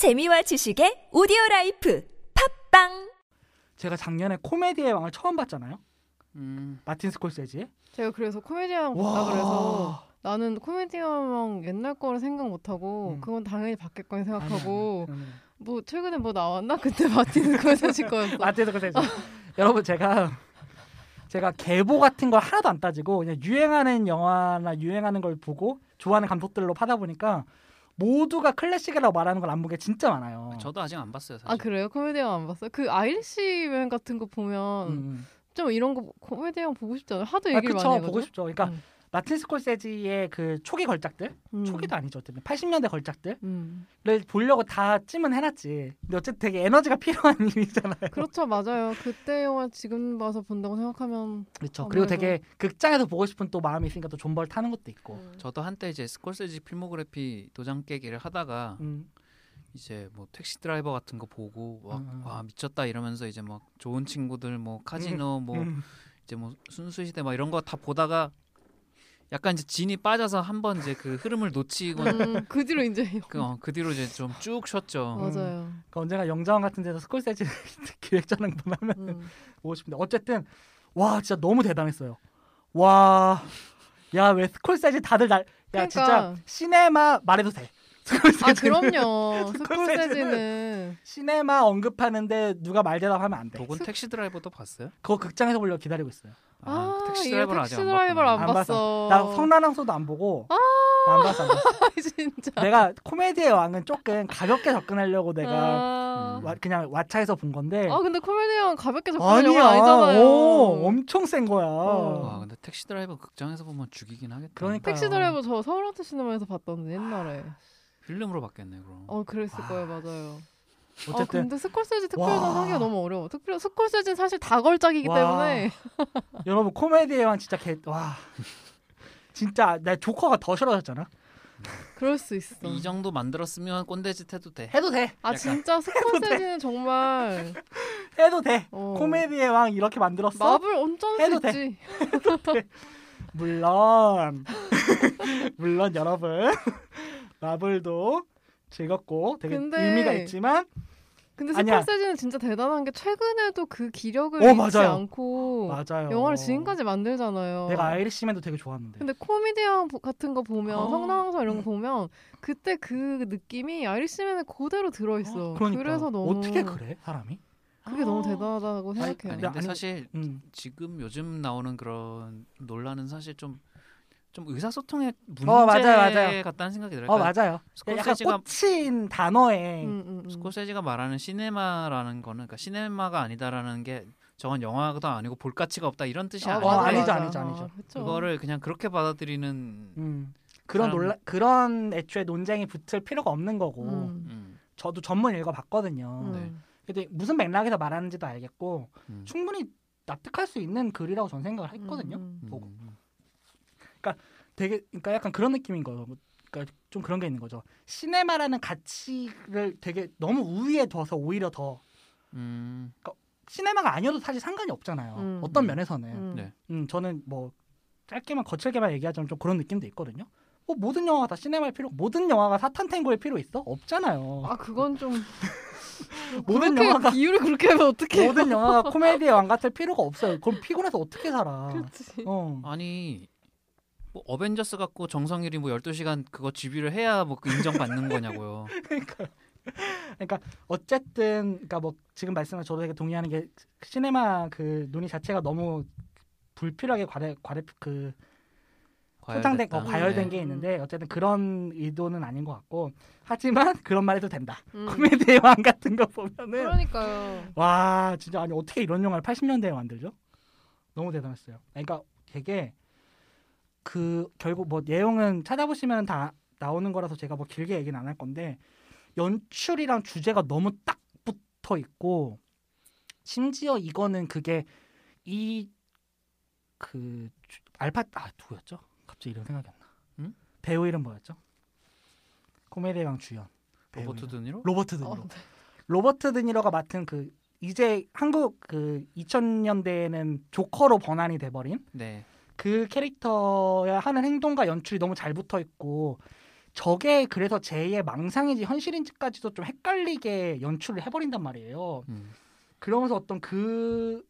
재미와 지식의 오디오 라이프 팟빵 제가 작년에 코미디의 왕을 처음 봤잖아요. 음. 마틴 스콜세지. 제가 그래서 코미디 왕 봤다 그래서 나는 코미디 왕 옛날 거를 생각 못 하고 음. 그건 당연히 바뀌었거니 생각하고 아니, 아니, 아니. 뭐 최근에 뭐 나왔나 그때 마틴 스콜세지 거였어. 마틴 스콜세지. 여러분 제가 제가 계보 같은 걸 하나도 안 따지고 그냥 유행하는 영화나 유행하는 걸 보고 좋아하는 감독들로 파다 보니까 모두가 클래식이라고 말하는 걸안본게 진짜 많아요. 저도 아직 안 봤어요. 사실. 아 그래요? 코미디 왕 안 봤어요? 그 아이리시맨 같은 거 보면 음, 음. 좀 이런 거 코미디 왕 보고 싶잖아요. 하도 아, 얘기를 그쵸 많이 하거든. 보고 싶죠. 그러니까 음. 마틴 스콜세지의 그 초기 걸작들, 음. 초기도 아니죠. 어쨌든 80년대 걸작들을 음. 보려고 다 찜은 해놨지. 근데 어쨌든 되게 에너지가 필요한 일이잖아요. 그렇죠, 맞아요. 그때 영화 지금 봐서 본다고 생각하면 그렇죠. 그리고 아무래도- 되게 극장에서 보고 싶은 또 마음이 있으니까 또 존버 타는 것도 있고. 음. 저도 한때 이제 스콜세지 필모그래피 도장 깨기를 하다가 음. 이제 뭐 택시 드라이버 같은 거 보고 와, 음. 와 미쳤다 이러면서 이제 막 좋은 친구들 뭐 카지노 뭐 음. 이제 뭐 순수시대 막 이런 거 다 보다가 약간 이제 진이 빠져서 한 번 이제 그 흐름을 놓치고 음, 그 뒤로 이제 그, 어, 그 뒤로 이제 좀 쭉 쉬었죠. 맞아요. 그 언젠가 영자원 같은 데서 스콜세지 기획자는 보면 음. 보고 싶은데 어쨌든 와 진짜 너무 대단했어요. 와. 야 왜 스콜세지 다들 날야 진짜 그러니까. 시네마 말해도 돼. 아 스콜세지는 그럼요. 스콜세지는 스콜세지는 시네마 언급하는데 누가 말 대답하면 안 돼. 도군 택시 드라이버도 봤어요? 그거 극장에서 보려고 기다리고 있어요. 아, 아, 그 택시 이거 드라이버를 아직 택시 드라이버를 봤구나. 안안 봤어. 나 성난항소도 안 보고 아. 안 봤어. 안 봤어. 진짜. 내가 코미디의 왕은 조금 가볍게 접근하려고 내가 아, 음. 와- 그냥 왓챠에서 본 건데 아 근데 코미디언 가볍게 접근하는 아니야. 영화 아니잖아요. 오, 엄청 센 거야. 어. 아 근데 택시 드라이버 극장에서 보면 죽이긴 하겠다. 그러니까. 택시 드라이버 저 서울아트 시네마에서 봤던데 옛날에. 필름으로 봤겠네 그럼. 어 그랬을 와. 거예요, 맞아요. 아 어쨌든 근데 스콜세지 특별전 와. 하기가 너무 어려워. 특별 스콜세지는 사실 다 걸작이기 와. 때문에 여러분 코미디의 왕 진짜 개 와. 진짜 나 조커가 더 싫어졌잖아. 그럴 수 있어. 이 정도 만들었으면 꼰대짓 해도 돼. 해도 돼. 아 진짜 스콜세지는 정말 해도 돼. 어, 코미디의 왕 이렇게 만들었어. 마블 온전할 해도 수 돼. 있지. 물론 물론 여러분 마블도 즐겁고 되게 근데- 의미가 있지만 근데 아니야. 스콜세지는 진짜 대단한 게 최근에도 그 기력을 어, 잃지 맞아요. 않고 맞아요. 영화를 지금까지 만들잖아요. 내가 아이리시맨도 되게 좋았는데. 근데 코미디언 보- 같은 거 보면 어. 성당왕서 이런 거 보면 그때 그 느낌이 아이리시맨에 그대로 들어 있어. 그러니까 그래서 너무 어떻게 그래 사람이? 그게 너무 대단하다고 아니, 생각해요. 아니 야, 근데 아니, 사실 음. 지금 요즘 나오는 그런 논란은 사실 좀 좀 의사소통의 문제 어, 맞아요, 맞아요. 같다는 생각이 들어요. 어 그러니까 맞아요. 약간 스콜세지가 꽂힌 단어에 음, 음, 음. 스콜세지가 말하는 시네마라는 거는 그러니까 시네마가 아니다라는 게 저건 영화도 아니고 볼 가치가 없다 이런 뜻이 아, 어, 맞아, 아니죠. 아니죠, 아니죠. 아. 그거를 그냥 그렇게 받아들이는 음. 그런 사람- 논란 그런 애초에 논쟁이 붙을 필요가 없는 거고 음. 음, 저도 전문 읽어봤거든요. 음. 네. 근데 무슨 맥락에서 말하는지도 알겠고 음. 충분히 납득할 수 있는 글이라고 저는 생각을 했거든요. 음, 음. 음. 되게 그러니까 약간 그런 느낌인 거예요. 뭐, 그러니까 좀 그런 게 있는 거죠. 시네마라는 가치를 되게 너무 우위에 둬서 오히려 더 음. 시네마가 아니어도 사실 상관이 없잖아요. 음. 어떤 면에서는. 음. 네. 음, 저는 뭐 짧게만 거칠게만 얘기하자면 좀 그런 느낌도 있거든요. 뭐 모든 영화가 다 시네마일 필요, 모든 영화가 사탄 탱고일 필요 있어? 없잖아요. 아 그건 좀 모든 영화가 비유를 그렇게 하면 어떡해? 모든 영화가 코미디의 왕 같을 필요가 없어요. 그럼 피곤해서 어떻게 살아? 그렇지. 어. 아니 뭐 어벤져스 갖고 정성일이 뭐 12시간 그거 GB를 해야 뭐그 인정받는 거냐고요. 그러니까 그러니까 어쨌든 그러니까 뭐 지금 말씀을 저도 되게 동의하는 게 시네마 그 논의 자체가 너무 불필요하게 과대 과대 그거 과열됐다. 과열된 네. 게 있는데 어쨌든 그런 의도는 아닌 것 같고 하지만 그런 말 해도 된다. 음. 코미디의 왕 같은 거 보면은 그러니까요. 와 진짜 아니 어떻게 이런 영화를 80년대에 만들죠? 너무 대단했어요. 그러니까 되게 그 결국 뭐 내용은 찾아보시면 다 나오는 거라서 제가 뭐 길게 얘기는 안 할 건데 연출이랑 주제가 너무 딱 붙어 있고 심지어 이거는 그게 이 그 알파 아 누구였죠? 갑자기 이름 생각이 안 나. 응? 배우 이름 뭐였죠? 코미디의 왕 주연. 로버트. 드니로? 로버트 어, 드니로. 로버트 드니로가 맡은 그 이제 한국 그 2000년대에는 조커로 번안이 돼버린 네. 그 캐릭터야 하는 행동과 연출이 너무 잘 붙어 있고 저게 그래서 제2의 망상인지 현실인지까지도 좀 헷갈리게 연출을 해버린단 말이에요. 음. 그러면서 어떤 그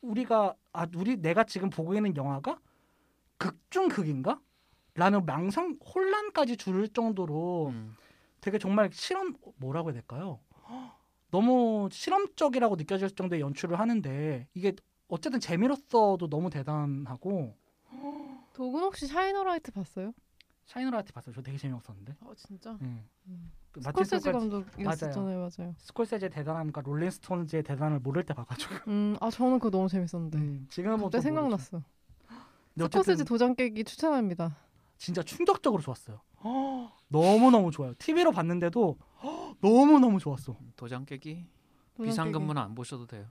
우리가 아 우리 내가 지금 보고 있는 영화가 극중 극인가? 라는 망상 혼란까지 줄 정도로 음. 되게 정말 실험 뭐라고 해야 될까요? 너무 실험적이라고 느껴질 정도의 연출을 하는데 이게 어쨌든 재미로서도 너무 대단하고 도군 혹시 샤인 어 라이트 봤어요? 샤인 어 라이트 봤어요. 저 되게 재미없었는데. 아 진짜? 음. 음. 그 스콜세지 감독이었잖아요, 맞아요. 스콜세지의 대단함과 롤링스톤즈의 대단함을 모를 때 봐가지고 음, 아 저는 그거 너무 재밌었는데. 음, 지금은 그때 또 생각났어. 스콜세지 도장 깨기 추천합니다. 진짜 충격적으로 좋았어요. 너무 너무 좋아요. TV로 봤는데도 너무 너무 좋았어. 도장 깨기 비상근무는 안 보셔도 돼요.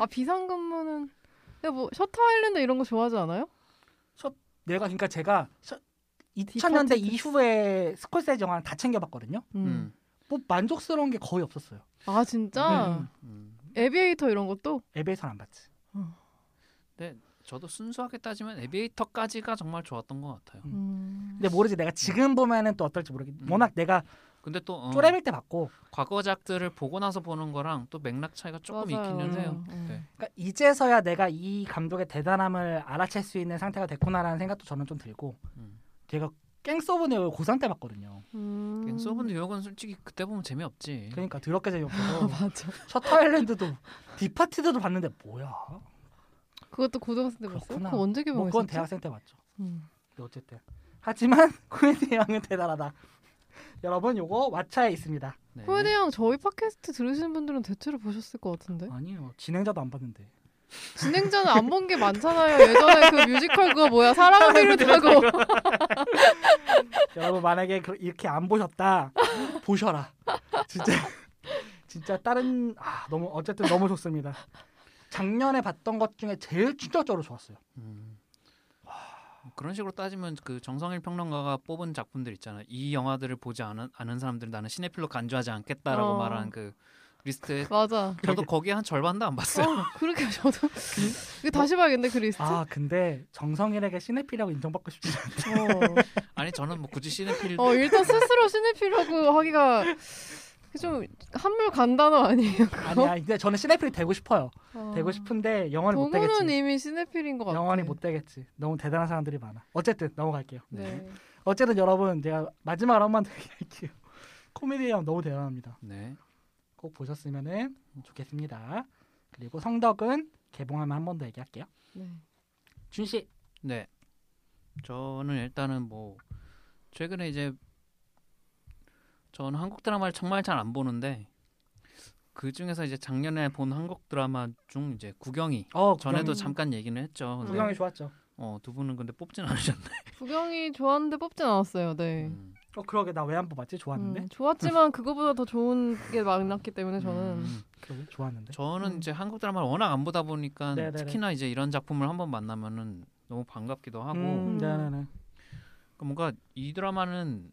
아 비상근무는 근데 뭐 셔터 아일랜드 이런 거 좋아하지 않아요? 내가 그러니까 제가 셔- 2000년대 디파티드 이후에 스콜세지 영화를 다 챙겨봤거든요. 음. 음. 뭐 만족스러운 게 거의 없었어요. 아 진짜? 음. 음. 에비에이터 이런 것도? 에비에이터 안 봤지. 저도 순수하게 따지면 에비에이터까지가 정말 좋았던 것 같아요. 음. 근데 모르지 내가 지금 보면은 또 어떨지 모르겠. 음. 워낙 내가 근데 또 어, 쪼렙일 때 봤고, 과거작들을 보고 나서 보는 거랑 또 맥락 차이가 조금 맞아요, 있기는. 해요. 음. 네. 그러니까 이제서야 내가 이 감독의 대단함을 알아챌 수 있는 상태가 됐구나라는 생각도 저는 좀 들고, 음. 제가 갱스 오브 뉴욕을 고3 때 봤거든요. 음. 갱스 오브 뉴욕은 솔직히 그때 보면 재미없지. 그러니까 더럽게 아, 재미없어서 맞아. 셔터 아일랜드도 디파티드도 봤는데 뭐야? 그것도 고등학생 때 봤어요? 그거 언제 뭐 개봉했었지? 그건 대학생 때 봤죠. 음. 근데 어쨌든 하지만 코미디 왕은 대단하다. 여러분 요거 왓챠에 있습니다. 네. 코미디 형 저희 팟캐스트 들으시는 분들은 대체로 보셨을 것 같은데 아니요 진행자도 안 봤는데. 진행자는 안 본 게 많잖아요 예전에 그 뮤지컬 그거 뭐야 사랑을 비롯하고 여러분 만약에 그- 이렇게 안 보셨다 보셔라. 진짜 진짜 다른 아 너무 어쨌든 너무 좋습니다. 작년에 봤던 것 중에 제일 충격적으로 좋았어요. 음. 뭐 그런 식으로 따지면 그 정성일 평론가가 뽑은 작품들 있잖아요. 이 영화들을 보지 않은, 않은 사람들은 나는 시네필로 간주하지 않겠다라고 어. 말하는 그 리스트에 맞아 저도 거기에 한 절반도 안 봤어요. 어, 그렇게 저도 이거 다시 봐야겠네 그 리스트 아 근데 정성일에게 시네필이라고 인정받고 싶지 않다. 어. 아니 저는 뭐 굳이 시네필 어 일단 스스로 시네필이라고 하기가 좀 한물 간 단어 아니에요? 아니야 근데 저는 시네필이 되고 싶어요. 어. 되고 싶은데 영원히 못 되겠지. 도군은 이미 시네필인 것 같아. 영원히 못 되겠지. 너무 대단한 사람들이 많아. 어쨌든 넘어갈게요. 네. 어쨌든 여러분 제가 마지막으로 한번 더 얘기할게요. 코미디 형 너무 대단합니다. 네. 꼭 보셨으면 좋겠습니다. 그리고 성덕은 개봉하면 한 번 더 얘기할게요. 네. 준 씨. 네. 저는 일단은 뭐 최근에 이제 저는 한국 드라마를 정말 잘 안 보는데 그 중에서 이제 작년에 본 한국 드라마 중 이제 구경이 어 전에도 구경이- 잠깐 얘기는 했죠. 근데 구경이 좋았죠. 어, 두 분은 근데 뽑진 않으셨네. 구경이 좋았는데 뽑진 않았어요. 네. 음. 어 그러게 나 왜 안 뽑았지? 좋았는데. 음, 좋았지만 그거보다 더 좋은 게 많았기 때문에 저는 음. 그러게 좋았는데. 저는 음. 이제 한국 드라마를 워낙 안 보다 보니까 네네네. 특히나 이제 이런 작품을 한번 만나면은 너무 반갑기도 하고 음, 네네네. 그러니까 뭔가 이 드라마는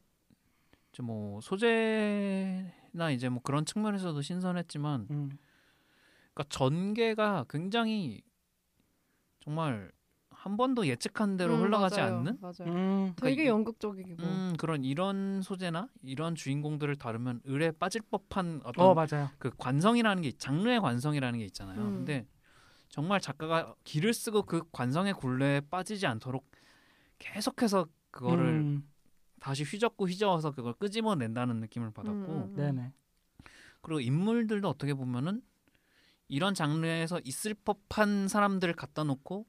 이제 뭐 소재나 이제 뭐 그런 측면에서도 신선했지만 음. 그러니까 전개가 굉장히 정말 한 번도 예측한 대로 음, 흘러가지 맞아요. 않는 맞아요. 음. 되게 이- 연극적이고 음, 그런 이런 소재나 이런 주인공들을 다루면 을에 빠질 법한 어떤 어 맞아요. 그 관성이라는 게 장르의 관성이라는 게 있잖아요. 음. 근데 정말 작가가 길을 쓰고 그 관성의 굴레에 빠지지 않도록 계속해서 그거를 음. 다시 휘젓고 휘저어서 그걸 끄집어낸다는 느낌을 받았고 음, 음. 네네. 그리고 인물들도 어떻게 보면은 이런 장르에서 있을 법한 사람들을 갖다 놓고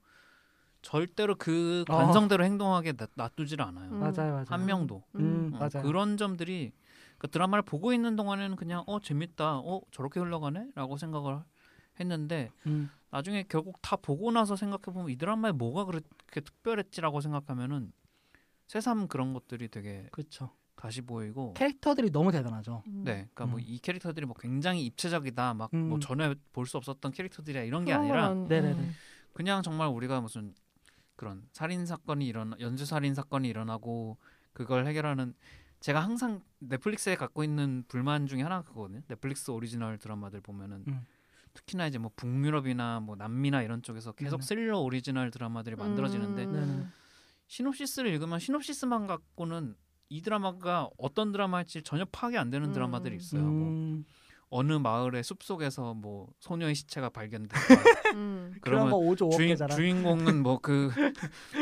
절대로 그 어. 관성대로 행동하게 놔- 놔두질 않아요. 음. 맞아요 맞아요. 한 명도. 음, 어, 맞아요. 그런 점들이 그 드라마를 보고 있는 동안에는 그냥 어 재밌다, 어 저렇게 흘러가네라고 생각을 했는데 음. 나중에 결국 다 보고 나서 생각해 보면 이 드라마에 뭐가 그렇게 특별했지라고 생각하면은 새삼 그런 것들이 되게 그렇죠. 다시 보이고 캐릭터들이 너무 대단하죠. 음. 네, 그러니까 뭐 음. 이 캐릭터들이 뭐 굉장히 입체적이다, 막뭐 음. 전에 볼 수 없었던 캐릭터들이야 이런 게 아니라 네네네. 음. 그냥 정말 우리가 무슨 그런 살인 사건이 일어나 연쇄 살인 사건이 일어나고 그걸 해결하는 제가 항상 넷플릭스에 갖고 있는 불만 중에 하나가 그거거든요. 넷플릭스 오리지널 드라마들 보면은 음. 특히나 이제 뭐 북유럽이나 뭐 남미나 이런 쪽에서 계속 네네. 스릴러 오리지널 드라마들이 만들어지는데 음. 시놉시스를 읽으면 시놉시스만 갖고는 이 드라마가 어떤 드라마일지 전혀 파악이 안 되는 음. 드라마들이 있어요. 뭐 음, 어느 마을의 숲 속에서 뭐 소녀의 시체가 발견됐다. 음. 거 그러면 5조 5억 주인. 주인공은 뭐그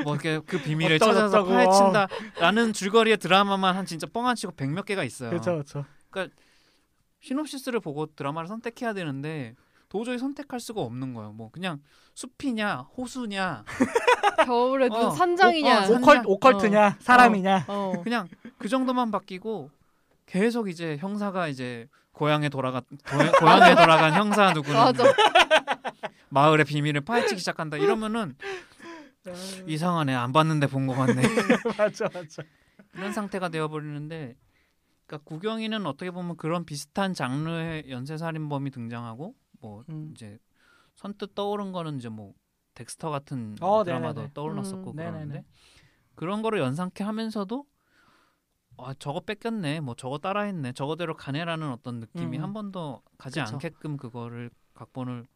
뭐 이렇게 그 비밀을 찾아서. 파헤친다라는 줄거리의 드라마만 한 진짜 뻥 안 치고 백몇 개가 있어요. 그렇죠, 그렇죠. 시놉시스를 보고 드라마를 선택해야 되는데 도저히 선택할 수가 없는 거예요. 뭐 그냥 숲이냐 호수냐 겨울에 어, 눈 산장이냐. 어, 어, 산- 오컬 오컬트냐 사람이냐. 어. 그냥 그 정도만 바뀌고 계속 이제 형사가 이제 고향에 돌아가 도- 고향에 돌아간 형사 누구는. 마을의 비밀을 파헤치기 시작한다 이러면은 이상하네 안 봤는데 본 것 같네 맞아, 맞아. 이런 상태가 되어버리는데 그러니까 구경이는 어떻게 보면 그런 비슷한 장르의 연쇄살인범이 등장하고 뭐 음. 이제 선뜻 떠오른 거는 이제 뭐 덱스터 같은 어, 드라마도 네네네. 떠올랐었고 음. 그러는데 네네네. 그런 거를 연상케 하면서도 아 저거 뺏겼네 뭐 저거 따라했네 저거대로 가네라는 어떤 느낌이 음. 한 번도 가지 그쵸. 않게끔 그거를 각본을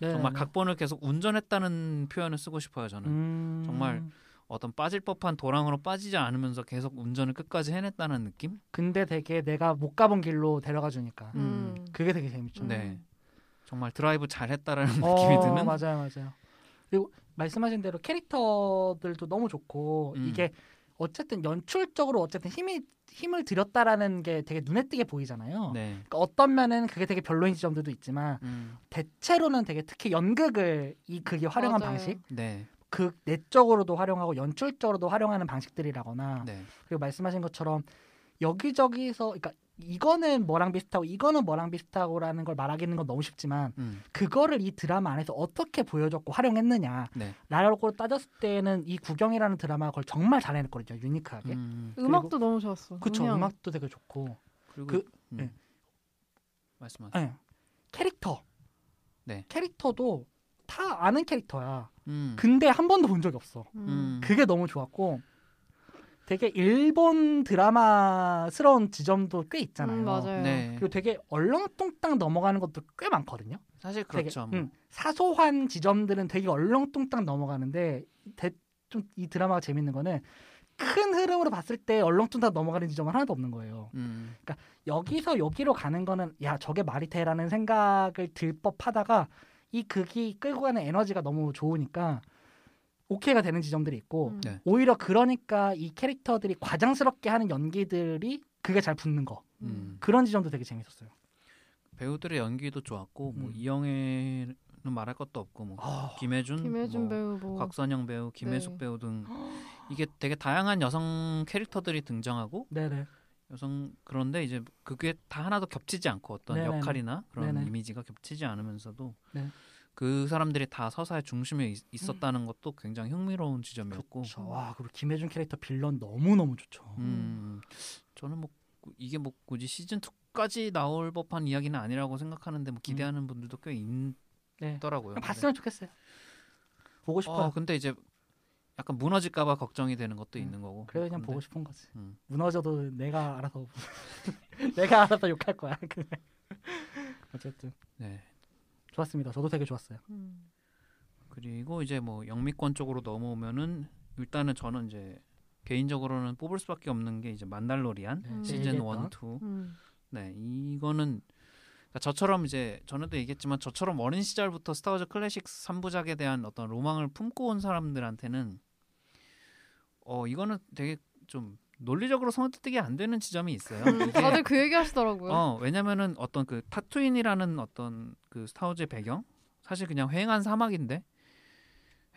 네, 정말 네. 각본을 계속 운전했다는 표현을 쓰고 싶어요 저는 음... 정말 어떤 빠질 법한 도랑으로 빠지지 않으면서 계속 운전을 끝까지 해냈다는 느낌 근데 되게 내가 못 가본 길로 데려가 주니까 음. 그게 되게 재밌죠. 음. 네 정말 드라이브 잘했다라는 어, 느낌이 드는 맞아요, 맞아요. 그리고 말씀하신 대로 캐릭터들도 너무 좋고 음. 이게 어쨌든 연출적으로 어쨌든 힘이 힘을 들였다라는 게 되게 눈에 띄게 보이잖아요. 네 그러니까 어떤 면은 그게 되게 별로인 지점들도 있지만 음, 대체로는 되게 특히 연극을 이 그게 활용한 맞아요. 방식, 네, 극 내적으로도 활용하고 연출적으로도 활용하는 방식들이라거나 네. 그리고 말씀하신 것처럼 여기저기서 그러니까 이거는 뭐랑 비슷하고 이거는 뭐랑 비슷하고라는 걸 말하기는 건 너무 쉽지만 음, 그거를 이 드라마 안에서 어떻게 보여줬고 활용했느냐. 네. 라고 따졌을 때는 이 구경이라는 드라마가 그걸 정말 잘 해냈거든요 유니크하게. 음, 음악도 너무 좋았어. 그쵸 그냥 음악도 되게 좋고. 그리고 그- 음, 네. 말씀하세요. 예. 캐릭터. 네. 캐릭터도 다 아는 캐릭터야. 음, 근데 한 번도 본 적이 없어. 음, 그게 너무 좋았고 되게 일본 드라마스러운 지점도 꽤 있잖아요 음, 맞아요. 네. 그리고 되게 얼렁뚱땅 넘어가는 것도 꽤 많거든요 사실 되게, 그렇죠. 뭐. 음, 사소한 지점들은 되게 얼렁뚱땅 넘어가는데 좀 이 드라마가 재밌는 거는 큰 흐름으로 봤을 때 얼렁뚱땅 넘어가는 지점은 하나도 없는 거예요. 음, 여기서 여기로 가는 거는 야 저게 말이 돼라는 생각을 들 법하다가 이 극이 끌고 가는 에너지가 너무 좋으니까 오케이가 되는 지점들이 있고 음. 네. 오히려 그러니까 이 캐릭터들이 과장스럽게 하는 연기들이 그게 잘 붙는 거 음. 그런 지점도 되게 재밌었어요. 배우들의 연기도 좋았고 뭐 음. 이영애는 말할 것도 없고 뭐 아, 김혜준, 김혜준 뭐 배우 뭐 곽선영 배우, 김혜숙 네. 배우 등 이게 되게 다양한 여성 캐릭터들이 등장하고 네네. 여성 그런데 이제 그게 다 하나도 겹치지 않고 어떤 네네네. 역할이나 그런 네네. 이미지가 겹치지 않으면서도 네. 그 사람들이 다 서사의 중심에 있, 있었다는 것도 굉장히 흥미로운 지점이었고 그쵸. 와 그리고 김혜준 캐릭터 빌런 너무 너무 좋죠. 음, 저는 뭐 구- 이게 뭐 굳이 시즌 2까지 나올 법한 이야기는 아니라고 생각하는데 뭐 기대하는 분들도 꽤 네. 있더라고요. 그냥 봤으면 좋겠어요. 보고 싶어요. 어, 근데 이제 약간 무너질까봐 걱정이 되는 것도 음, 있는 거고. 그래 그냥 근데, 보고 싶은 거지. 음. 무너져도 내가 알아서 내가 알아서 욕할 거야. 어쨌든 네. 좋았습니다. 저도 되게 좋았어요. 음. 그리고 이제 뭐 영미권 쪽으로 넘어오면은 일단은 저는 이제 개인적으로는 뽑을 수밖에 없는 게 이제 만달로리안 네, 음. 시즌 1, 얘기했던. 2. 음. 네, 이거는 그러니까 저처럼 이제 전에도 얘기했지만 저처럼 어린 시절부터 스타워즈 클래식 3부작에 대한 어떤 로망을 품고 온 사람들한테는 어 이거는 되게 좀 논리적으로 손뜨기 안 되는 지점이 있어요. 음, 다들 그 얘기 하시더라고요. 어 왜냐면은 어떤 그 타투인이라는 어떤 그 스타워즈의 배경 사실 그냥 횡한 사막인데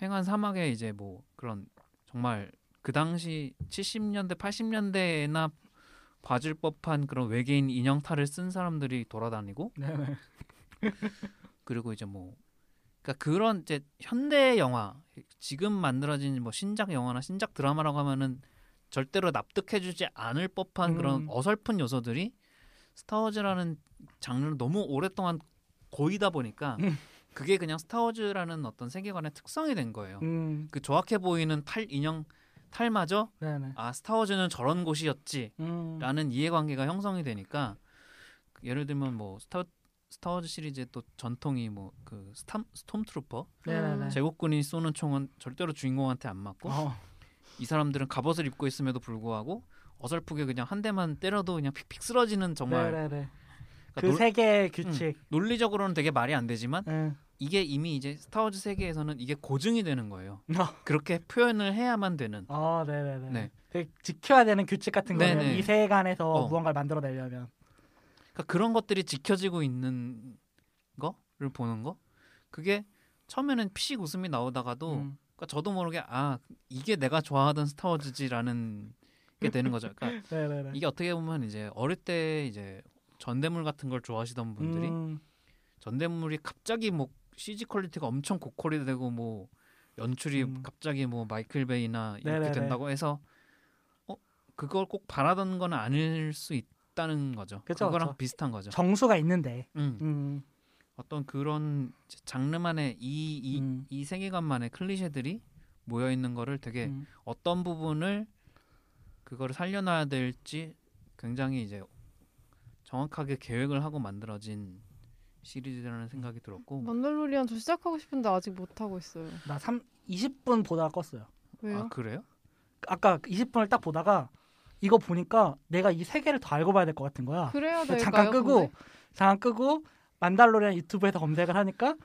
횡한 사막에 이제 뭐 그런 정말 그 당시 70년대 80년대나 봐줄 법한 그런 외계인 인형탈을 쓴 사람들이 돌아다니고 네네. 그리고 이제 뭐 그러니까 그런 이제 현대 영화 지금 만들어진 뭐 신작 영화나 신작 드라마라고 하면은 절대로 납득해주지 않을 법한 그런 음. 어설픈 요소들이 스타워즈라는 장르를 너무 오랫동안 고이다 보니까 음. 그게 그냥 스타워즈라는 어떤 세계관의 특성이 된 거예요. 음, 그 조악해 보이는 탈 인형 탈마저 네네. 아 스타워즈는 저런 곳이었지 음, 라는 이해관계가 형성이 되니까 예를 들면 뭐 스타 스타워즈 시리즈의 또 전통이 뭐 그 스톰 트루퍼 네네네. 제국군이 쏘는 총은 절대로 주인공한테 안 맞고 어, 이 사람들은 갑옷을 입고 있음에도 불구하고 어설프게 그냥 한 대만 때려도 그냥 픽픽 쓰러지는 정말 네네네. 그러니까 그 논- 세계의 규칙. 논리적으로는 되게 말이 안 되지만 응. 이게 이미 이제 스타워즈 세계에서는 이게 고증이 되는 거예요. 아. 그렇게 표현을 해야만 되는. 어, 네네네. 네. 되게 지켜야 되는 규칙 같은 네네. 이 세계관에서 어. 무언가를 만들어내려면. 그러니까 그런 것들이 지켜지고 있는 거를 보는 거. 그게 처음에는 피식 웃음이 나오다가도 음. 그러니까 저도 모르게 아 이게 내가 좋아하던 스타워즈지라는 게 되는 거죠. 그러니까. 이게 어떻게 보면 이제 어릴 때 이제 전대물 같은 걸 좋아하시던 분들이 음, 전대물이 갑자기 뭐 CG 퀄리티가 엄청 고퀄이 되고 뭐 연출이 음. 갑자기 뭐 마이클 베이나 이렇게 네네네. 된다고 해서 어 그걸 꼭 바라던 건 아닐 수 있다는 거죠. 그쵸, 그거랑 그쵸. 비슷한 거죠. 정수가 있는데. 음. 음, 어떤 그런 장르만의 이이이 음, 세계관만의 클리셰들이 모여 있는 거를 되게 음. 어떤 부분을 그거를 살려놔야 될지 굉장히 이제 정확하게 계획을 하고 만들어진 시리즈라는 생각이 들었고 만달로리안 저 시작하고 싶은데 아직 못 하고 있어요. 나 3, 20분 보다가 껐어요. 왜요? 아 그래요? 아까 20분을 딱 보다가 이거 보니까 내가 이 세계를 더 알고 봐야 될 것 같은 거야. 그래야 될까요? 잠깐 끄고 근데? 잠깐 끄고 만달로리안 유튜브에서 검색을 하니까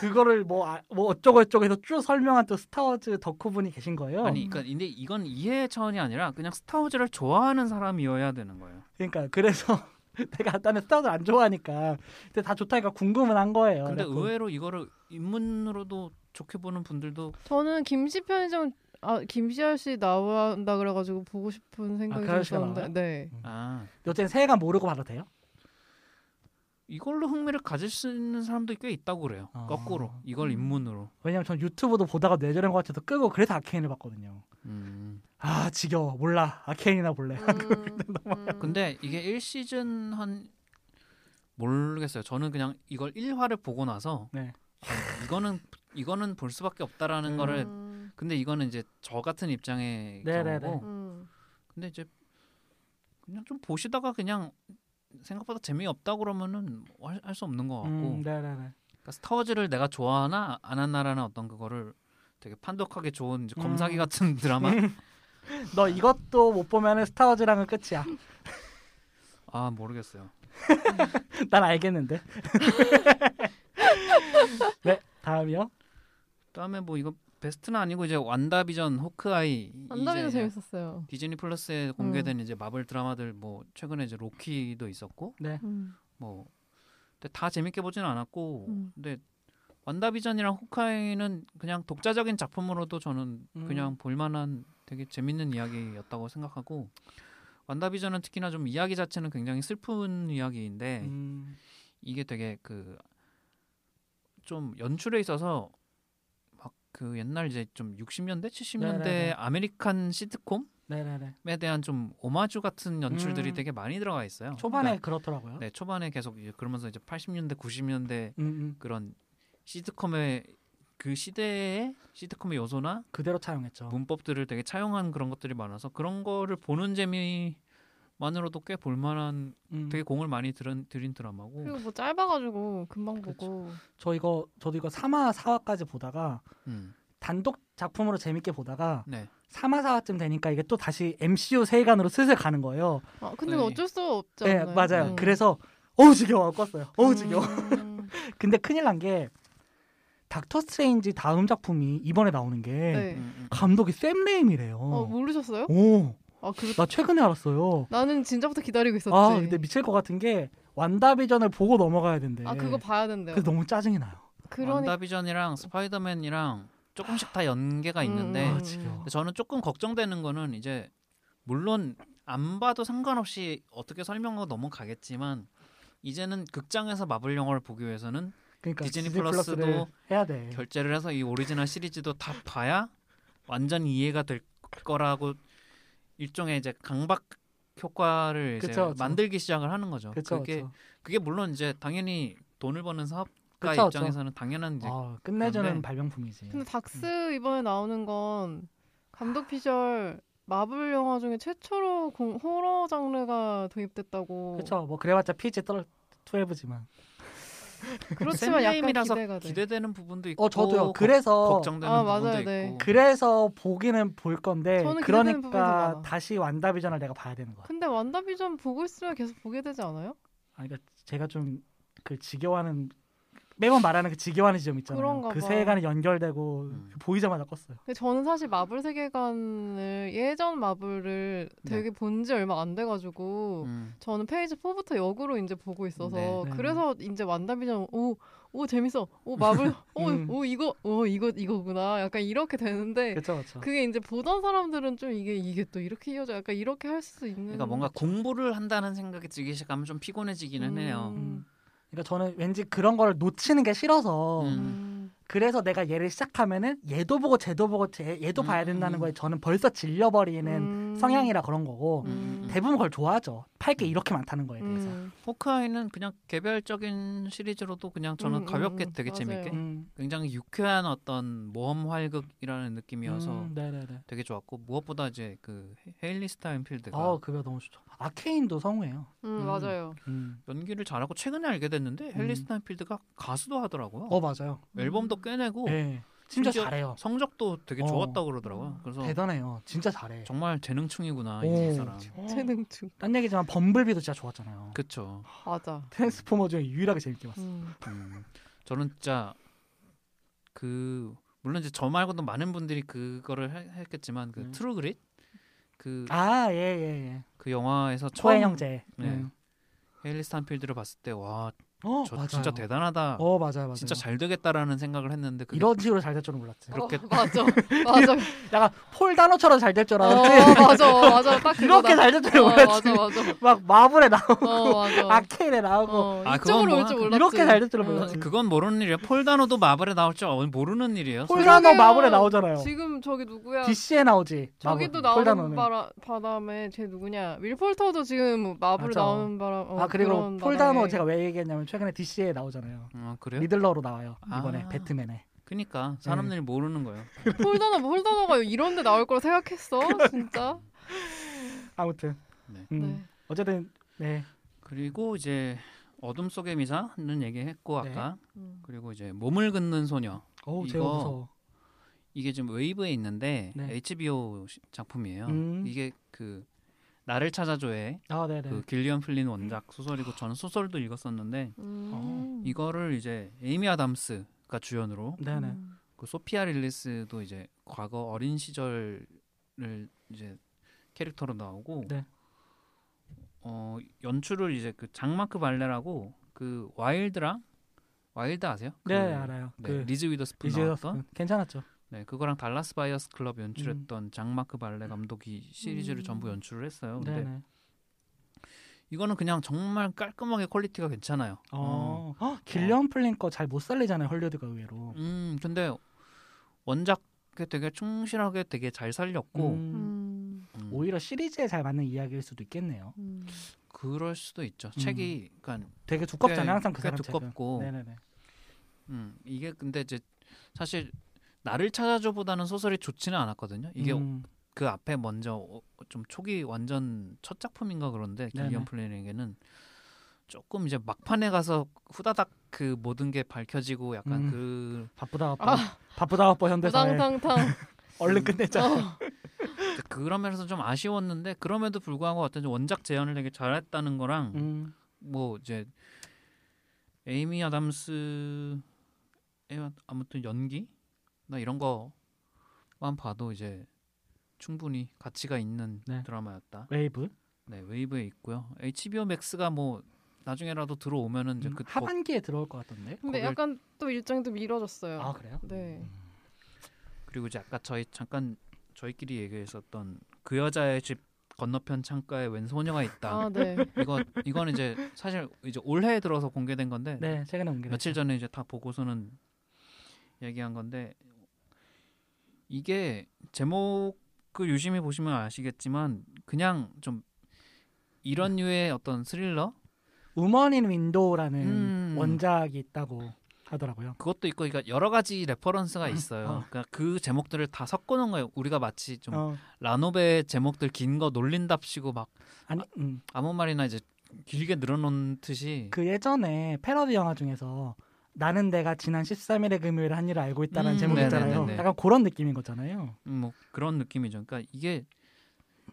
그거를 뭐, 아- 뭐 어쩌고 저쩌고 해서 쭉 설명한 또 스타워즈 덕후분이 계신 거예요. 아니 그러니까 근데 이건 이해 차원이 아니라 그냥 스타워즈를 좋아하는 사람이어야 되는 거예요. 그러니까 그래서 내가 나는 스타워즈 안 좋아하니까 근데 다 좋다니까 궁금은 한 거예요. 근데 그래갖고 의외로 이거를 입문으로도 좋게 보는 분들도 저는 김씨 편의점 아 김씨 아저씨 나온다 그래가지고 보고 싶은 생각이 그좀 아저씨가 있었는데 나와요? 네. 아 어쨌든 세계관 모르고 봐도 돼요? 이걸로 흥미를 가질 수 있는 사람도 꽤 있다고 그래요. 아. 거꾸로 이걸 음. 입문으로. 왜냐면 전 유튜브도 보다가 뇌절인 것 같아서 끄고 그래서 아케인을 봤거든요. 음. 아 지겨워 몰라 아케인이나 볼래. 음, 근데 이게 1시즌 한 모르겠어요. 저는 그냥 이걸 1화를 보고 나서 네. 아, 이거는 이거는 볼 수밖에 없다라는 음. 거를 음, 근데 이거는 이제 저 같은 입장의 네네네. 경우고 음. 근데 이제 그냥 좀 보시다가 그냥 생각보다 재미없다 그러면은 할 수 없는 것 같고 음. 그러니까 스타워즈를 내가 좋아하나 안 하나라는 어떤 그거를 되게 판독하기 좋은 검사기 음. 같은 드라마 너 이것도 못 보면은 스타워즈랑은 끝이야. 아 모르겠어요 난 알겠는데. 네 다음이요. 그다음에 뭐 이거 베스트는 아니고 이제 완다비전 호크아이 이제 재밌었어요. 디즈니 플러스에 공개된 이제 마블 드라마들 뭐 최근에 이제 로키도 있었고 음. 뭐 근데 다 재밌게 보지는 않았고 음. 근데 완다비전이랑 호카이는 그냥 독자적인 작품으로도 저는 음. 그냥 볼만한 되게 재밌는 이야기였다고 생각하고 완다비전은 특히나 좀 이야기 자체는 굉장히 슬픈 이야기인데 음, 이게 되게 그 좀 연출에 있어서 막 그 옛날 이제 좀 60년대 70년대 네네네. American 시트콤에 네네네. 대한 좀 오마주 같은 연출들이 음. 되게 많이 들어가 있어요. 초반에 그러니까 그렇더라고요. 네, 초반에 계속 그러면서 이제 80년대 90년대 음, 음. 그런 시트콤의 그 시대의 시트콤의 요소나 그대로 차용했죠. 문법들을 되게 차용한 그런 것들이 많아서 그런 거를 보는 재미 만으로도 꽤 볼만한 음. 되게 공을 많이 들인, 들인 드라마고 그리고 뭐 짧아가지고 금방 그쵸. 보고 저 이거 저도 이거 3화 4화까지 보다가 음, 단독 작품으로 재밌게 보다가 네 3화 4화쯤 되니까 이게 또 다시 MCU 세계관으로 슬슬 가는 거예요. 아 근데 네. 어쩔 수 없지 네? 맞아요. 음. 그래서 어우 지겨워 껐어요. 어우 지겨워. 음, 근데 큰일 난 게 닥터 스트레인지 다음 작품이 이번에 나오는 게 네. 음, 음. 감독이 샘 레임이래요. 어 모르셨어요? 오, 아 그. 나 최근에 알았어요. 나는 진작부터 기다리고 있었지. 아, 근데 미칠 것 같은 게 완다비전을 보고 넘어가야 된대. 아, 그거 봐야 된대요. 그래서 너무 짜증이 나요. 그러니까 완다비전이랑 스파이더맨이랑 조금씩 다 연계가 있는데 음, 아, 저는 조금 걱정되는 거는 이제 물론 안 봐도 상관없이 어떻게 설명하고 넘어가겠지만 이제는 극장에서 마블 영화를 보기 위해서는 그러니까 디즈니 디즈니 플러스도 해야 돼. 결제를 해서 이 오리지널 시리즈도 다 봐야 완전 이해가 될 거라고 일종의 이제 강박 효과를 이제 그쵸, 그쵸. 만들기 시작을 하는 거죠. 그쵸, 그게 그쵸. 그게 물론 이제 당연히 돈을 버는 사업가 그쵸, 그쵸. 입장에서는 당연한 이제 아, 끝내주는 발명품이지. 근데 닥스 이번에 나오는 건 감독 피셜 마블 영화 중에 최초로 공, 호러 장르가 도입됐다고. 그렇죠. 뭐 그래봤자 PG 떨 12지만. 그렇지만 약간 기대가 돼. 기대되는 부분도 있고 어 저도요. 걱- 그래서 걱정되는 아, 부분도 맞아요, 있고 네. 그래서 보기는 볼 건데 저는 기대되는 부분이 더 그러니까 많아. 다시 완다비전을 내가 봐야 되는 거야. 근데 완다비전 보고 있으면 계속 보게 되지 않아요? 아, 그러니까 제가 좀 그 지겨워하는 매번 말하는 그 지겨워하는 지점 있잖아요. 그런가 그 봐. 세계관이 연결되고 음. 보이자마자 껐어요. 저는 사실 마블 세계관을 예전 마블을 네. 되게 본지 얼마 안 돼가지고 음. 저는 페이지 4부터 역으로 이제 보고 있어서 네. 네. 그래서 이제 완다비전 오, 오 재밌어 오 마블 오, 음. 오 이거 오 이거 이거구나 약간 이렇게 되는데 그렇죠, 그렇죠. 그게 이제 보던 사람들은 좀 이게 이게 또 이렇게 이어져 약간 이렇게 할 수 있는 그러니까 뭔가 공부를 한다는 생각이 들기 시작하면 좀 피곤해지기는 해요. 음. 그러니까 저는 왠지 그런 걸 놓치는 게 싫어서 음. 음. 그래서 내가 얘를 시작하면은 얘도 보고 쟤도 보고 쟤, 얘도 봐야 된다는 음. 거에 저는 벌써 질려버리는 음. 성향이라 그런 거고 음. 대부분 그걸 좋아하죠. 팔 게 이렇게 많다는 거에 대해서. 음. 호크아이는 그냥 개별적인 시리즈로도 그냥 저는 음, 가볍게 음, 되게 맞아요. 재밌게 음. 굉장히 유쾌한 어떤 모험 활극이라는 느낌이어서 음. 되게 좋았고 무엇보다 이제 그 헤일리 스타인필드가 어, 그거 너무 좋죠. 아케인도 성우예요. 음, 음. 맞아요. 음. 연기를 잘하고 최근에 알게 됐는데 헬리 음. 스타인필드가 가수도 하더라고요. 어 맞아요. 앨범도 꽤 내고 네. 진짜 잘해요. 성적도 되게 어. 좋았다고 그러더라고요. 그래서 대단해요. 진짜 잘해. 정말 재능충이구나 오. 이 사람. 재능충 딴 얘기지만 범블비도 진짜 좋았잖아요. 그쵸. 맞아. 트랜스포머 중에 유일하게 재밌게 봤어. 음. 음, 저는 진짜 그 물론 이제 저 말고도 많은 분들이 그거를 해- 했겠지만 그 음. 트루 그릿 그, 아, 예, 예, 예. 그 영화에서 처음 형제. 네. 음. 헤일리 스타인펠드를 봤을 때 와 저 어, 맞아요. 진짜 대단하다. 어, 맞아요, 맞아요. 진짜 잘 되겠다라는 생각을 했는데 그게 이런 식으로 잘 될 줄은 몰랐지. 그렇게- 어, 맞아. 맞아. 약간 폴 다노처럼 잘 될줄 어, 알았지. 맞아. 맞아. 딱 이렇게. 잘 될 줄은 어, 몰랐지. 맞아, 맞아. 막 마블에 나오고 어. 아케인에 나오고 어, 아, 이쪽으로 그건 올줄뭐 몰랐지. 이렇게 잘 될 줄은 어. 몰랐지. 그건 모르는 일이에요. 폴다노도 마블에 나올 줄 모르는 일이에요. 폴 그러게요. 마블에 나오잖아요. 지금 저기 누구야? DC에 나오지. 저기도 마블. 폴 나오는. 바라, 바람에 쟤 누구냐? 윌 폴터도 지금 마블에 맞아. 나오는 바람. 어, 아 그리고 폴. 다노 제가 왜 얘기했냐면 최근에 DC에 나오잖아요. 어, 그래요? 리들러로 나와요 이번에 아. 배트맨에. 그니까 사람들이 모르는 거예요. 폴다노 폴다노가 이런데 나올 거라 생각했어? 진짜? 아무튼. 네. 음, 네. 어쨌든 네. 그리고 이제 어둠 속의 미사는 얘기했고 네. 아까 음. 그리고 이제 몸을 긋는 소녀 어우 이거 제가 무서워. 이게 지금 웨이브에 있는데 네. HBO 시- 작품이에요. 음. 이게 그 나를 찾아줘의 아 네네. 그 길리언 플린 원작 소설이고 저는 소설도 읽었었는데 음. 이거를 이제 에이미 아담스가 주연으로 네네. 음. 그 소피아 릴리스도 이제 과거 어린 시절을 이제 캐릭터로 나오고 네. 어 연출을 이제 그 장마크 발레라고 그 Wild랑 Wild 아세요? 그, 네 알아요. 네, 그 리즈 위더스푼 나왔던 괜찮았죠. 네 그거랑 Dallas Buyers Club 연출했던 장마크 발레 감독이 시리즈를 음. 전부 연출을 했어요. 근데 네네. 이거는 그냥 정말 깔끔하게 퀄리티가 괜찮아요. 어. 어, 길리언 플린 거잘 못 살리잖아요 헐리우드가 의외로. 음 근데 원작에 되게 충실하게 되게 잘 살렸고 음, 음. 음, 오히려 시리즈에 잘 맞는 이야기일 수도 있겠네요. 음. 그럴 수도 있죠. 음. 책이 그러니까 되게 두껍잖아요. 꽤- 항상 그 사람 책은. 두껍고 네네네. 음, 이게 근데 이제 사실 나를 찾아줘보다는 소설이 좋지는 않았거든요. 이게 음, 그 앞에 먼저 어, 좀 초기 완전 첫 작품인가 그런데. 길리언 플레이에게는 조금 이제 막판에 가서 후다닥 그 모든 게 밝혀지고 약간 음. 그 바쁘다 바빠. 아, 바쁘다 바빠 현대사에 우당탕탕. 얼른 끝내자. 어. 그런 면에서 좀 아쉬웠는데 그럼에도 불구하고 어떤 원작 재현을 되게 잘했다는 거랑 음, 뭐 이제 에이미 아담스의 아무튼 연기 나 이런 거만 봐도 이제 충분히 가치가 있는 네. 드라마였다. 웨이브. 네 웨이브에 있고요. HBO 맥스가 뭐 나중에라도 들어오면은 이제 음, 그 하반기에 들어올 것 같던데. 근데 거길- 약간 또 일정이 또 미뤄졌어요. 아 그래요? 네. 그리고 이제 아까 저희 잠깐 저희끼리 얘기했었던 그 여자의 집 건너편 창가에 웬 소녀가 있다. 아, 네. 이거 이건 이제 사실 이제 올해 들어서 공개된 건데 네 최근에 옮겨. 며칠 전에 이제 다 보고서는 얘기한 건데 이게 제목을 유심히 보시면 아시겠지만 그냥 좀 이런 류의 어떤 스릴러 Woman in Window라는 음. 원작이 있다고 하더라고요. 그것도 있고 그러니까 여러 가지 레퍼런스가 있어요. 어. 그러니까 그 제목들을 다 섞어 놓은 거예요. 우리가 마치 좀 어, 라노베 제목들 긴 거 놀린답시고 막 아니, 음, 아무 말이나 이제 길게 늘어놓은 듯이 그 예전에 패러디 영화 중에서 나는 내가 지난 13일의 금요일에 한 일을 알고 있다는 음, 제목 있잖아요. 네네네네. 약간 그런 느낌인 거잖아요. 음, 뭐 그런 느낌이죠. 그러니까 이게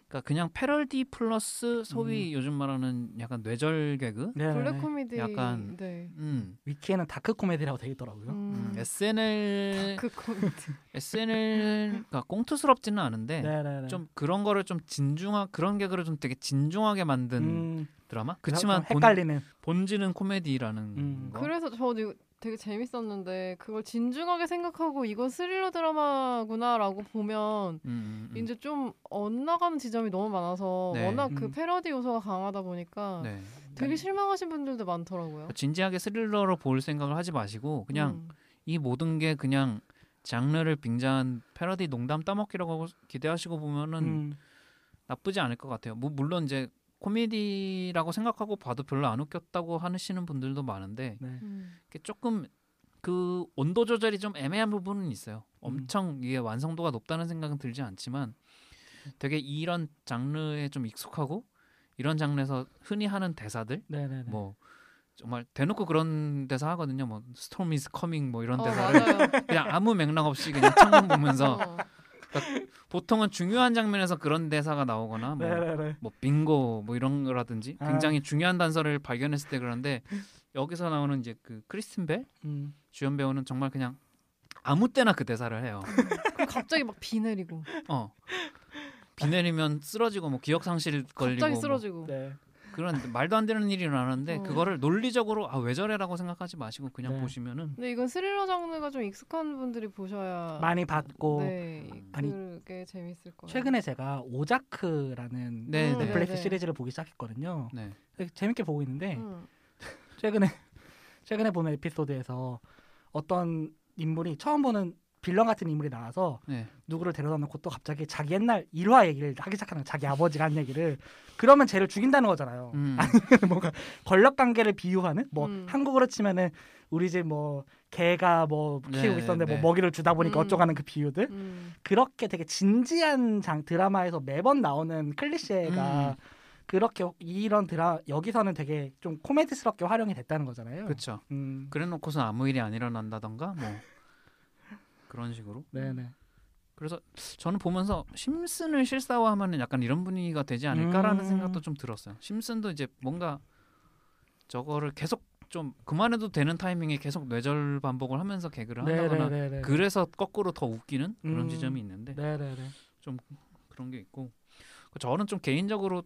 그러니까 그냥 패러디 플러스 소위 요즘 말하는 약간 뇌절 개그. 네. 블랙 코미디 약간- 네. 음. 위키에는 다크 코미디라고 돼 있더라고요. 음, 음, SNL 그 코미디. SNL 그러니까 꽁트스럽지는 않은데 네네네. 좀 그런 거를 좀 진중하 그런 개그를 좀 되게 진중하게 만든 음, 드라마. 그렇지만 그렇지만 본, 헷갈리는. 본질은 코미디라는 음. 거. 그래서 저 이거 되게 재밌었는데 그걸 진중하게 생각하고 이건 스릴러 드라마구나라고 보면 음, 음, 음. 이제 좀 엇나가는 지점이 너무 많아서 네. 워낙 그 음. 패러디 요소가 강하다 보니까 네. 되게 실망하신 분들도 많더라고요. 진지하게 스릴러로 볼 생각을 하지 마시고 그냥 음. 이 모든 게 그냥 장르를 빙자한 패러디 농담 따먹기라고 기대하시고 보면은 음, 나쁘지 않을 것 같아요. 뭐 물론 이제 코미디라고 생각하고 봐도 별로 안 웃겼다고 하시는 분들도 많은데 네. 음. 조금 그 온도 조절이 좀 애매한 부분은 있어요. 음. 엄청 이게 완성도가 높다는 생각은 들지 않지만 되게 이런 장르에 좀 익숙하고 이런 장르에서 흔히 하는 대사들 네네네. 뭐 정말 대놓고 그런 대사 하거든요. 뭐 storm is coming 뭐 이런 어, 대사를 맞아요. 그냥 아무 맥락 없이 그냥 창문 보면서 어. 보통은 중요한 장면에서 그런 대사가 나오거나 뭐, 네네네. 뭐 빙고 뭐 이런 거라든지 아. 굉장히 중요한 단서를 발견했을 때 그런데 여기서 나오는 이제 그 크리스틴 벨 음, 주연 배우는 정말 그냥 아무 때나 그 대사를 해요. 그리고 갑자기 막 비 내리고 어. 비 내리면 쓰러지고 뭐 기억 상실 걸리고 갑자기 뭐 쓰러지고 네. 그런 말도 안 되는 일이 일어나는데 어. 그거를 논리적으로 아 왜 저래라고 생각하지 마시고 그냥 네. 보시면은 근데 이건 스릴러 장르가 좀 익숙한 분들이 보셔야 많이 봤고 네 아니, 그게 재밌을 거예요. 최근에 제가 오자크라는 네, 음, 네. 넷플릭스 네. 시리즈를 보기 시작했거든요. 네. 재밌게 보고 있는데 음. 최근에 최근에 보는 에피소드에서 어떤 인물이 처음 보는 빌런 같은 인물이 나와서 네. 누구를 데려다 놓고 또 갑자기 자기 옛날 일화 얘기를 하기 시작하는. 자기 아버지가 한 얘기를 그러면 쟤를 죽인다는 거잖아요. 음. 뭔가 권력 관계를 비유하는 뭐 음. 한국으로 치면은 우리 집 뭐 개가 뭐 키우고 네, 있었는데 네. 뭐 먹이를 주다 보니까 음. 어쩌가는 그 비유들 음. 그렇게 되게 진지한 장 드라마에서 매번 나오는 클리셰가 음. 그렇게 이런 드라 여기서는 되게 좀 코미디스럽게 활용이 됐다는 거잖아요. 그렇죠. 음, 그래놓고서 아무 일이 안 일어난다던가 뭐 그런 식으로. 네네. 그래서 저는 보면서 심슨을 실사화하면 약간 이런 분위기가 되지 않을까라는 음. 생각도 좀 들었어요. 심슨도 이제 뭔가 저거를 계속 좀 그만해도 되는 타이밍에 계속 뇌절 반복을 하면서 개그를 한다거나 네네네. 그래서 거꾸로 더 웃기는 그런 음. 지점이 있는데 네네네. 그런 게 있고 저는 좀 개인적으로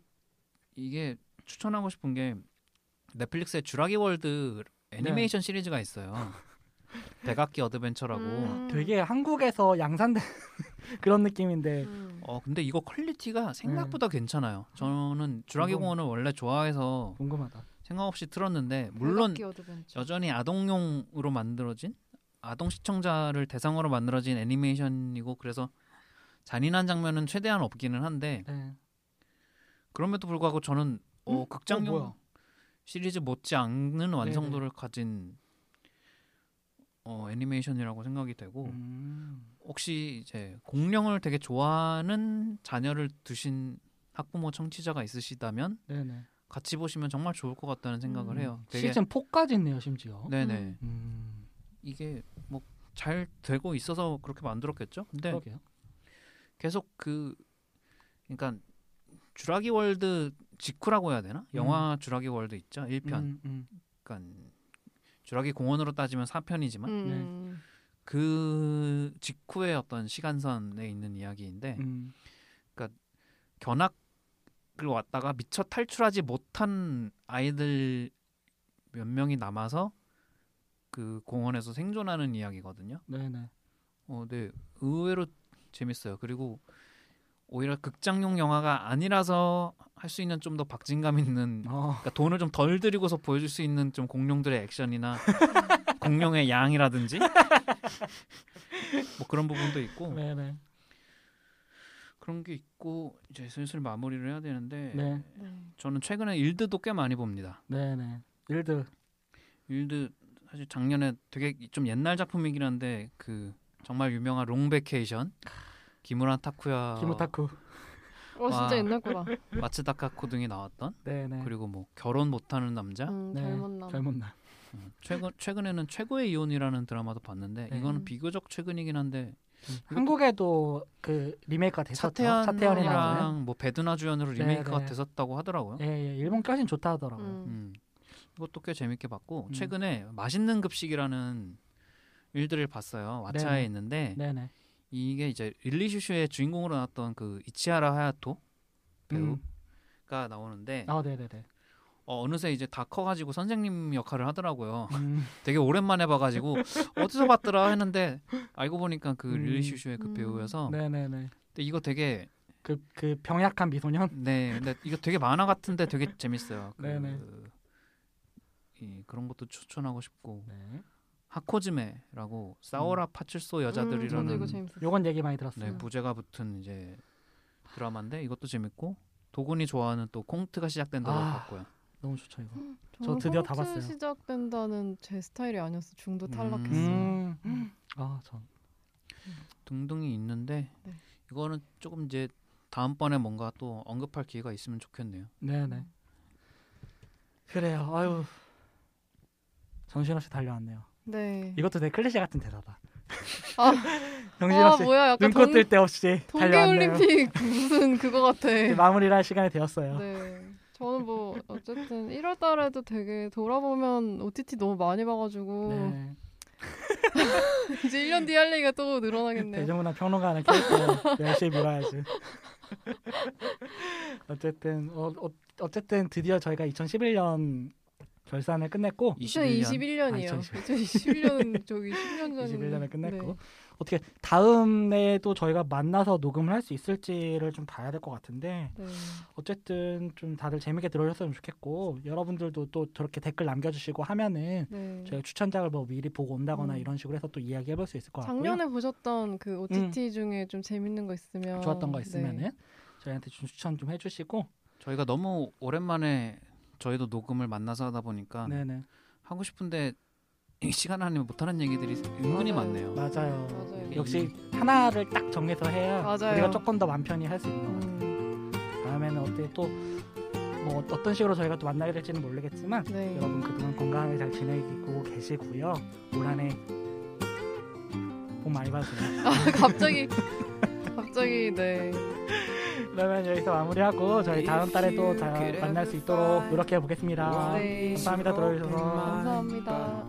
이게 추천하고 싶은 게 넷플릭스의 주라기 월드 애니메이션 시리즈가 있어요. 백악기 어드벤처라고. 음. 되게 한국에서 양산된 그런 느낌인데 음. 어 근데 이거 퀄리티가 생각보다 괜찮아요. 저는 주라기 공원을 원래 좋아해서 궁금하다. 생각 없이 틀었는데 물론. 여전히 아동용으로 만들어진 아동 시청자를 대상으로 만들어진 애니메이션이고 그래서 잔인한 장면은 최대한 없기는 한데 네. 그럼에도 불구하고 저는 어, 음? 극장용 어? 시리즈 못지 네, 않는 완성도를 가진 어, 애니메이션이라고 생각이 되고 음. 혹시 이제 공룡을 되게 좋아하는 자녀를 두신 학부모 청취자가 있으시다면 네네. 같이 보시면 정말 좋을 것 같다는 생각을 음. 해요. 시즌 4까지 있네요, 심지어. 네네 음. 이게 뭐 잘 되고 있어서 그렇게 만들었겠죠. 근데 그러게요. 계속 그 그러니까 주라기 월드 직후라고 해야 되나? 영화 주라기 월드 있죠. 1편. 음, 음. 그러니까 주라기 공원으로 따지면 4편이지만 음. 그 직후의 어떤 시간선에 있는 이야기인데 음. 견학을 왔다가 미처 탈출하지 못한 아이들 몇 명이 남아서 그 공원에서 생존하는 이야기거든요. 네네. 어, 네, 의외로 재밌어요. 그리고 오히려 극장용 영화가 아니라서 할 수 있는 좀 더 박진감 있는 어. 그러니까 돈을 좀 덜 들이고서 보여줄 수 있는 좀 공룡들의 액션이나 공룡의 양이라든지 뭐 그런 부분도 있고 네네. 그런 게 있고 이제 슬슬 마무리를 해야 되는데 네. 네. 저는 최근에 일드도 꽤 많이 봅니다. 네네. 일드. 일드 사실 작년에 되게 좀 옛날 작품이긴 한데 그 정말 유명한 롱베케이션 기무라 타쿠야 키무타쿠. 와 진짜 와. 옛날 거다. 마츠 다카코 등이 나왔던 네네. 그리고 뭐 결혼 못하는 남자 음, 네, 젊은 남. 젊은 날. 음, 최근 최근에는 최고의 이혼이라는 드라마도 봤는데 네. 이거는 음. 비교적 최근이긴 한데 한국에도 그 리메이크가 됐었죠. 차태현이. 차태현이랑 뭐 배두나 주연으로 네, 리메이크가 네. 됐었다고 하더라고요. 예, 예, 일본 게 훨씬 좋다 하더라고요. 음. 음. 이것도 꽤 재밌게 봤고 음. 최근에 맛있는 급식이라는 일들을 봤어요. 왓챠에 네네. 있는데 네네. 이게 이제 릴리 슈슈의 주인공으로 나왔던 그 이치하라 하야토 배우가 음. 나오는데 아, 네네네. 어, 어느새 이제 다 커가지고 선생님 역할을 하더라고요. 음, 되게 오랜만에 봐가지고 어디서 봤더라 했는데 알고 보니까 그 음. 릴리 슈슈의 그 음. 배우여서 네네네. 근데 이거 되게 그, 그 병약한 미소년? 네 근데 이거 되게 만화 같은데 되게 재밌어요. 그, 네네. 이 그런 것도 추천하고 싶고 네. 하코즈메라고 사오라 파출소 여자들이라는 음, 이거 재밌었어요. 요건 얘기 많이 들었어요. 네, 부제가 붙은 이제 드라마인데 이것도 재밌고 도군이 좋아하는 또 콩트가 시작된다고 아. 봤고요. 너무 좋죠, 이거. 저는 드디어 다 봤어요. 시작된다는 제 스타일이 아니었어. 중도 음. 탈락했어요. 음. 아, 전. 등등이 있는데 네. 이거는 조금 이제 다음번에 뭔가 또 언급할 기회가 있으면 좋겠네요. 네네. 그래요. 아유. 정신없이 달려왔네요. 네. 이것도 되게 클리셰 같은 대사다. 아, 아 정신없이 뭐야 약간 동, 뜰데 없이 달려왔네요. 동계올림픽 무슨 그거 같아. 이제 마무리를 할 시간이 되었어요. 네. 저는 뭐 어쨌든 1월 달에도 되게 돌아보면 OTT 너무 많이 봐가지고 네. 이제 1년 뒤에 할 얘기가 또 늘어나겠네요. 대중문화 평론가는 캐릭터 열심히 밀어야지. 어쨌든 어, 어, 어쨌든 드디어 저희가 2011년 결산을 끝냈고 2021년이에요. 아, 2021년은 저기 10년 전인데. 21년을 끝냈고 네. 어떻게 다음에도 저희가 만나서 녹음을 할 수 있을지를 좀 봐야 될 것 같은데 네. 어쨌든 좀 다들 재밌게 들어주셨으면 좋겠고 여러분들도 또 저렇게 댓글 남겨주시고 하면은 네. 저희가 추천작을 뭐 미리 보고 온다거나 음. 이런 식으로 해서 또 이야기해볼 수 있을 것 같고요. 작년에 보셨던 그 OTT 중에 좀 재밌는 거 있으면 좋았던 거 네. 있으면은 저희한테 좀 추천 좀 해주시고 저희가 너무 오랜만에 저희도 녹음을 만나서 하다 보니까 네네 하고 싶은데 이 시간 안에 못하는 얘기들이 은근히 맞아요. 맞아요. 많네요. 맞아요. 역시 하나를 딱 정해서 해야 맞아요. 우리가 조금 더 마음 편히 할 수 있는 것 같아요. 음, 다음에는 어때 또 뭐 어떤 식으로 저희가 또 만나게 될지는 모르겠지만 네. 여러분 그동안 건강하게 잘 지내고 계시고요. 올 한해 복 많이 받으세요. 아, 갑자기 갑자기 네. 그러면 여기서 마무리하고 저희 다음 달에 또 다 만날 수 있도록 노력해 보겠습니다. 네. 감사합니다 들어주셔서. 감사합니다.